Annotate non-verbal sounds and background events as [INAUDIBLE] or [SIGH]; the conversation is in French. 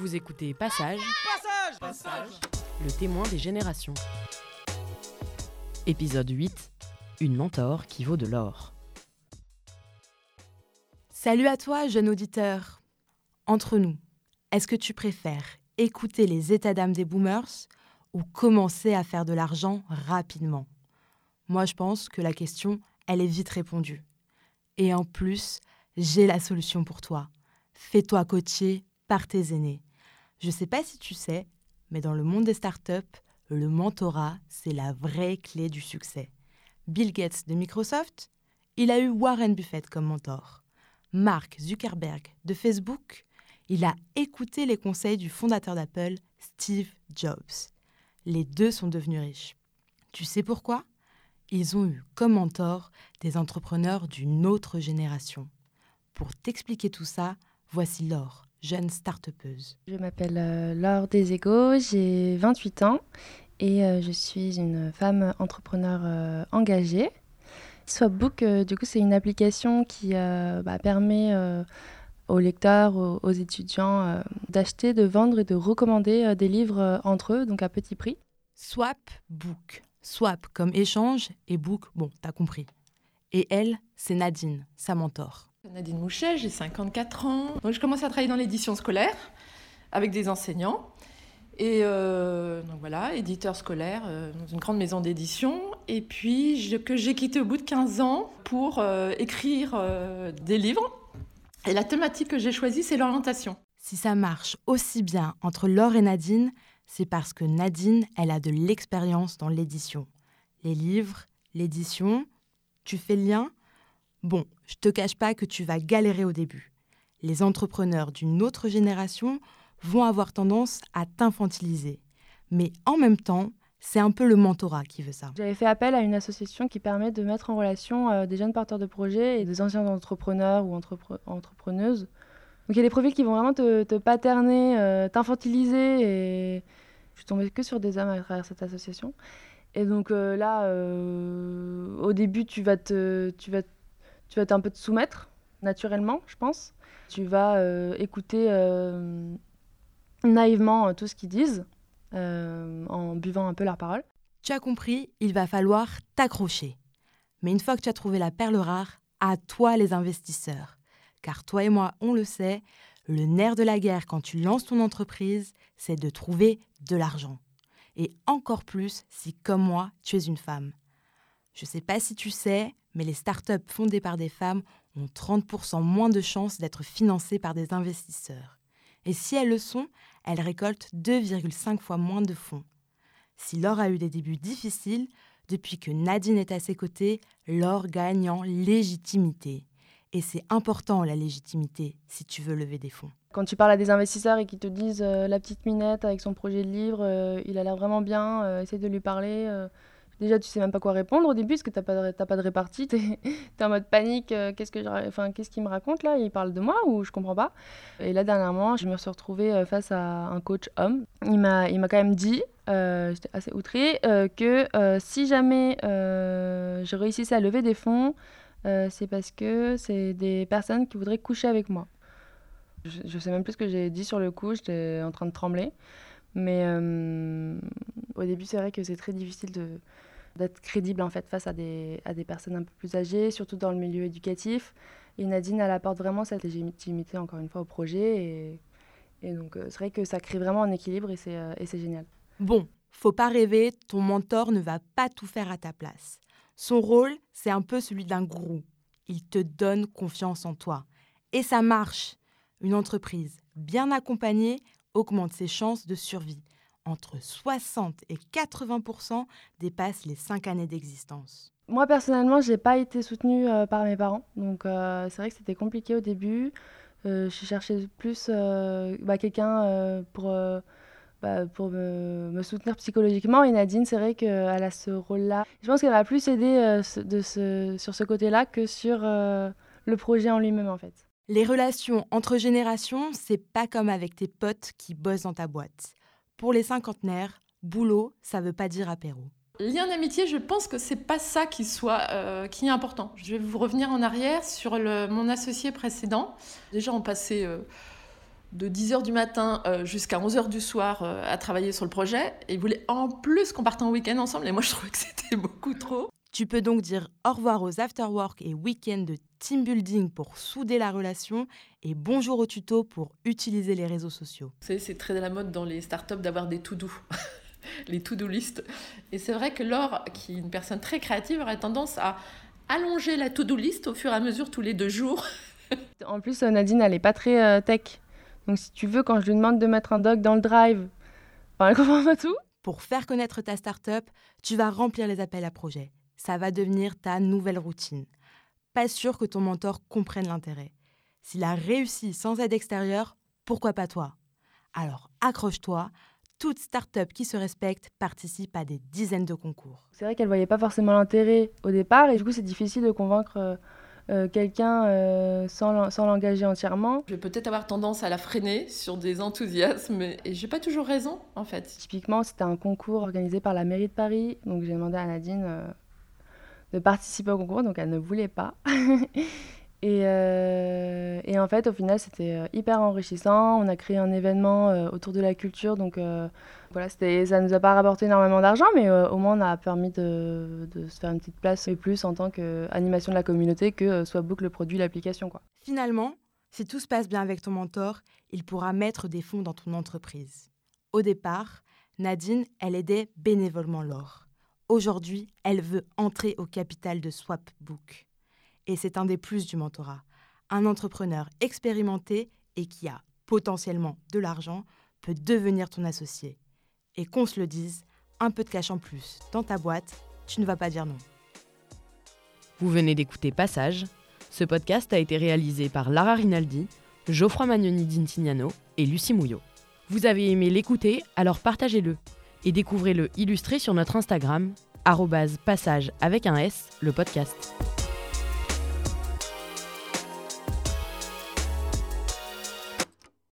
Vous écoutez Passage, Passage Passage le témoin des générations. Épisode 8 Une mentor qui vaut de l'or. Salut à toi, jeune auditeur. Entre nous, est-ce que tu préfères écouter les états d'âme des boomers ou commencer à faire de l'argent rapidement? Moi, je pense que la question, elle est vite répondue. Et en plus, j'ai la solution pour toi. Fais-toi coacher par tes aînés. Je ne sais pas si tu sais, mais dans le monde des startups, le mentorat, c'est la vraie clé du succès. Bill Gates de Microsoft, il a eu Warren Buffett comme mentor. Mark Zuckerberg de Facebook, il a écouté les conseils du fondateur d'Apple, Steve Jobs. Les deux sont devenus riches. Tu sais pourquoi? Ils ont eu comme mentor des entrepreneurs d'une autre génération. Pour t'expliquer tout ça, voici Laure, jeune start Je m'appelle euh, Laure Desego, j'ai 28 ans et euh, je suis une femme entrepreneur euh, engagée. Swapbook, du coup, c'est une application qui bah, permet aux lecteurs, aux, étudiants d'acheter, de vendre et de recommander des livres entre eux, donc à petit prix. Swapbook. Swap comme échange et book, bon, t'as compris. Et elle, c'est Nadine, sa mentor. Nadine Mouchet, j'ai 54 ans. Donc je commence à travailler dans l'édition scolaire avec des enseignants. Et euh, donc voilà, éditeur scolaire euh, dans une grande maison d'édition. Et puis que j'ai quitté au bout de 15 ans pour euh, écrire des livres. Et la thématique que j'ai choisie, c'est l'orientation. Si ça marche aussi bien entre Laure et Nadine, c'est parce que Nadine, elle a de l'expérience dans l'édition. Les livres, l'édition, tu fais lien? Bon, je te cache pas que tu vas galérer au début. Les entrepreneurs d'une autre génération vont avoir tendance à t'infantiliser. Mais en même temps, c'est un peu le mentorat qui veut ça. J'avais fait appel à une association qui permet de mettre en relation euh, des jeunes porteurs de projets et des anciens entrepreneurs ou entrepreneuses. Donc il y a des profils qui vont vraiment te, paterner, euh, t'infantiliser et je suis tombée que sur des hommes à travers cette association. Et donc euh, là, au début, tu vas te, tu vas tu vas un peu te soumettre naturellement, je pense. Tu vas euh, écouter euh, naïvement euh, tout ce qu'ils disent en buvant un peu leurs paroles. Tu as compris, il va falloir t'accrocher. Mais une fois que tu as trouvé la perle rare, à toi les investisseurs. Car toi et moi, on le sait, le nerf de la guerre quand tu lances ton entreprise, c'est de trouver de l'argent. Et encore plus si, comme moi, tu es une femme. Je ne sais pas si tu sais, mais les startups fondées par des femmes ont 30% moins de chances d'être financées par des investisseurs. Et si elles le sont, elles récoltent 2,5 fois moins de fonds. Si Laure a eu des débuts difficiles, depuis que Nadine est à ses côtés, Laure gagne en légitimité. Et c'est important la légitimité si tu veux lever des fonds. Quand tu parles à des investisseurs et qu'ils te disent euh, la petite minette avec son projet de livre, euh, il a l'air vraiment bien, euh, essaie de lui parler déjà tu sais même pas quoi répondre au début parce que t'as pas, pas de répartie, tu es, [LAUGHS] en mode panique, euh, qu'est-ce que enfin, qu'est-ce qu'il me raconte là? Il parle de moi ou je comprends pas? Et là dernièrement, je me suis retrouvée euh, face à un coach homme. Il m'a, il m'a quand même dit, euh, j'étais assez outrée, que si jamais je réussissais à lever des fonds, c'est parce que c'est des personnes qui voudraient coucher avec moi. Je, je sais même plus ce que j'ai dit sur le coup, j'étais en train de trembler. Mais au début, c'est vrai que c'est très difficile d'être crédible en fait face à des, à des personnes un peu plus âgées, surtout dans le milieu éducatif. Et Nadine, elle apporte vraiment cette légitimité, encore une fois, au projet. Et, et donc, euh, c'est vrai que ça crée vraiment un équilibre et c'est, euh, et c'est génial. Bon, faut pas rêver, ton mentor ne va pas tout faire à ta place. Son rôle, c'est un peu celui d'un gourou. Il te donne confiance en toi. Et ça marche. Une entreprise bien accompagnée augmente ses chances de survie entre 60 et 80% dépassent les 5 années d'existence. Moi personnellement, j'ai pas été soutenue euh, par mes parents, donc euh, c'est vrai que c'était compliqué au début. Euh, je cherchais plus bah, quelqu'un pour, bah, me, soutenir psychologiquement. Et Nadine, c'est vrai qu'elle a ce rôle-là. Je pense qu'elle m'a plus aidé de ce, sur ce côté-là que sur le projet en lui-même en fait. Les relations entre générations, c'est pas comme avec tes potes qui bossent dans ta boîte. Pour les cinquantenaires, boulot, ça veut pas dire apéro. Lien d'amitié, je pense que c'est pas ça qui soit euh, qui est important. Je vais vous revenir en arrière sur mon associé précédent. Déjà, on passait euh, de 10h du matin euh, jusqu'à 11h du soir à travailler sur le projet. Et il voulait en plus qu'on parte en week-end ensemble. Et moi, je trouvais que [LAUGHS] c'était beaucoup trop. Tu peux donc dire au revoir aux after-work et week-ends de team building pour souder la relation et bonjour au tuto pour utiliser les réseaux sociaux. C'est très à la mode dans les startups d'avoir des to-do, [LAUGHS] les to-do list. Et c'est vrai que Laure, qui est une personne très créative, aurait tendance à allonger la to-do list au fur et à mesure tous les deux jours. [LAUGHS] En plus, Nadine, elle n'est pas très euh, tech. Donc si tu veux, quand je lui demande de mettre un doc dans le drive, elle comprend pas tout. Pour faire connaître ta startup, tu vas remplir les appels à projets ça va devenir ta nouvelle routine. Pas sûr que ton mentor comprenne l'intérêt. S'il a réussi sans aide extérieure, pourquoi pas toi? Alors accroche-toi, toute start-up qui se respecte participe à des dizaines de concours. C'est vrai qu'elle voyait pas forcément l'intérêt au départ et du coup c'est difficile de convaincre euh, euh, quelqu'un euh, sans l'engager entièrement. Je vais peut-être avoir tendance à la freiner sur des enthousiasmes et j'ai pas toujours raison en fait. Typiquement c'était un concours organisé par la mairie de Paris donc j'ai demandé à Nadine de participer au concours, donc elle ne voulait pas. [LAUGHS] et, euh, et, en fait, au final, c'était euh, hyper enrichissant. On a créé un événement euh, autour de la culture, donc voilà, ça nous a pas rapporté énormément d'argent, mais au moins on a permis de, de, se faire une petite place et plus en tant qu'animation de la communauté que soit book le produit, l'application. Quoi. Finalement, si tout se passe bien avec ton mentor, il pourra mettre des fonds dans ton entreprise. Au départ, Nadine, elle aidait bénévolement Laure. Aujourd'hui, elle veut entrer au capital de Swapbook. Et c'est un des plus du mentorat. Un entrepreneur expérimenté et qui a potentiellement de l'argent peut devenir ton associé. Et qu'on se le dise, un peu de cash en plus dans ta boîte, tu ne vas pas dire non. Vous venez d'écouter Passage. Ce podcast a été réalisé par Lara Rinaldi, Geoffroy Magnoni d'Intignano et Lucie Mouillot. Vous avez aimé l'écouter, alors partagez-le et découvrez-le illustré sur notre Instagram, passage avec un S, le podcast.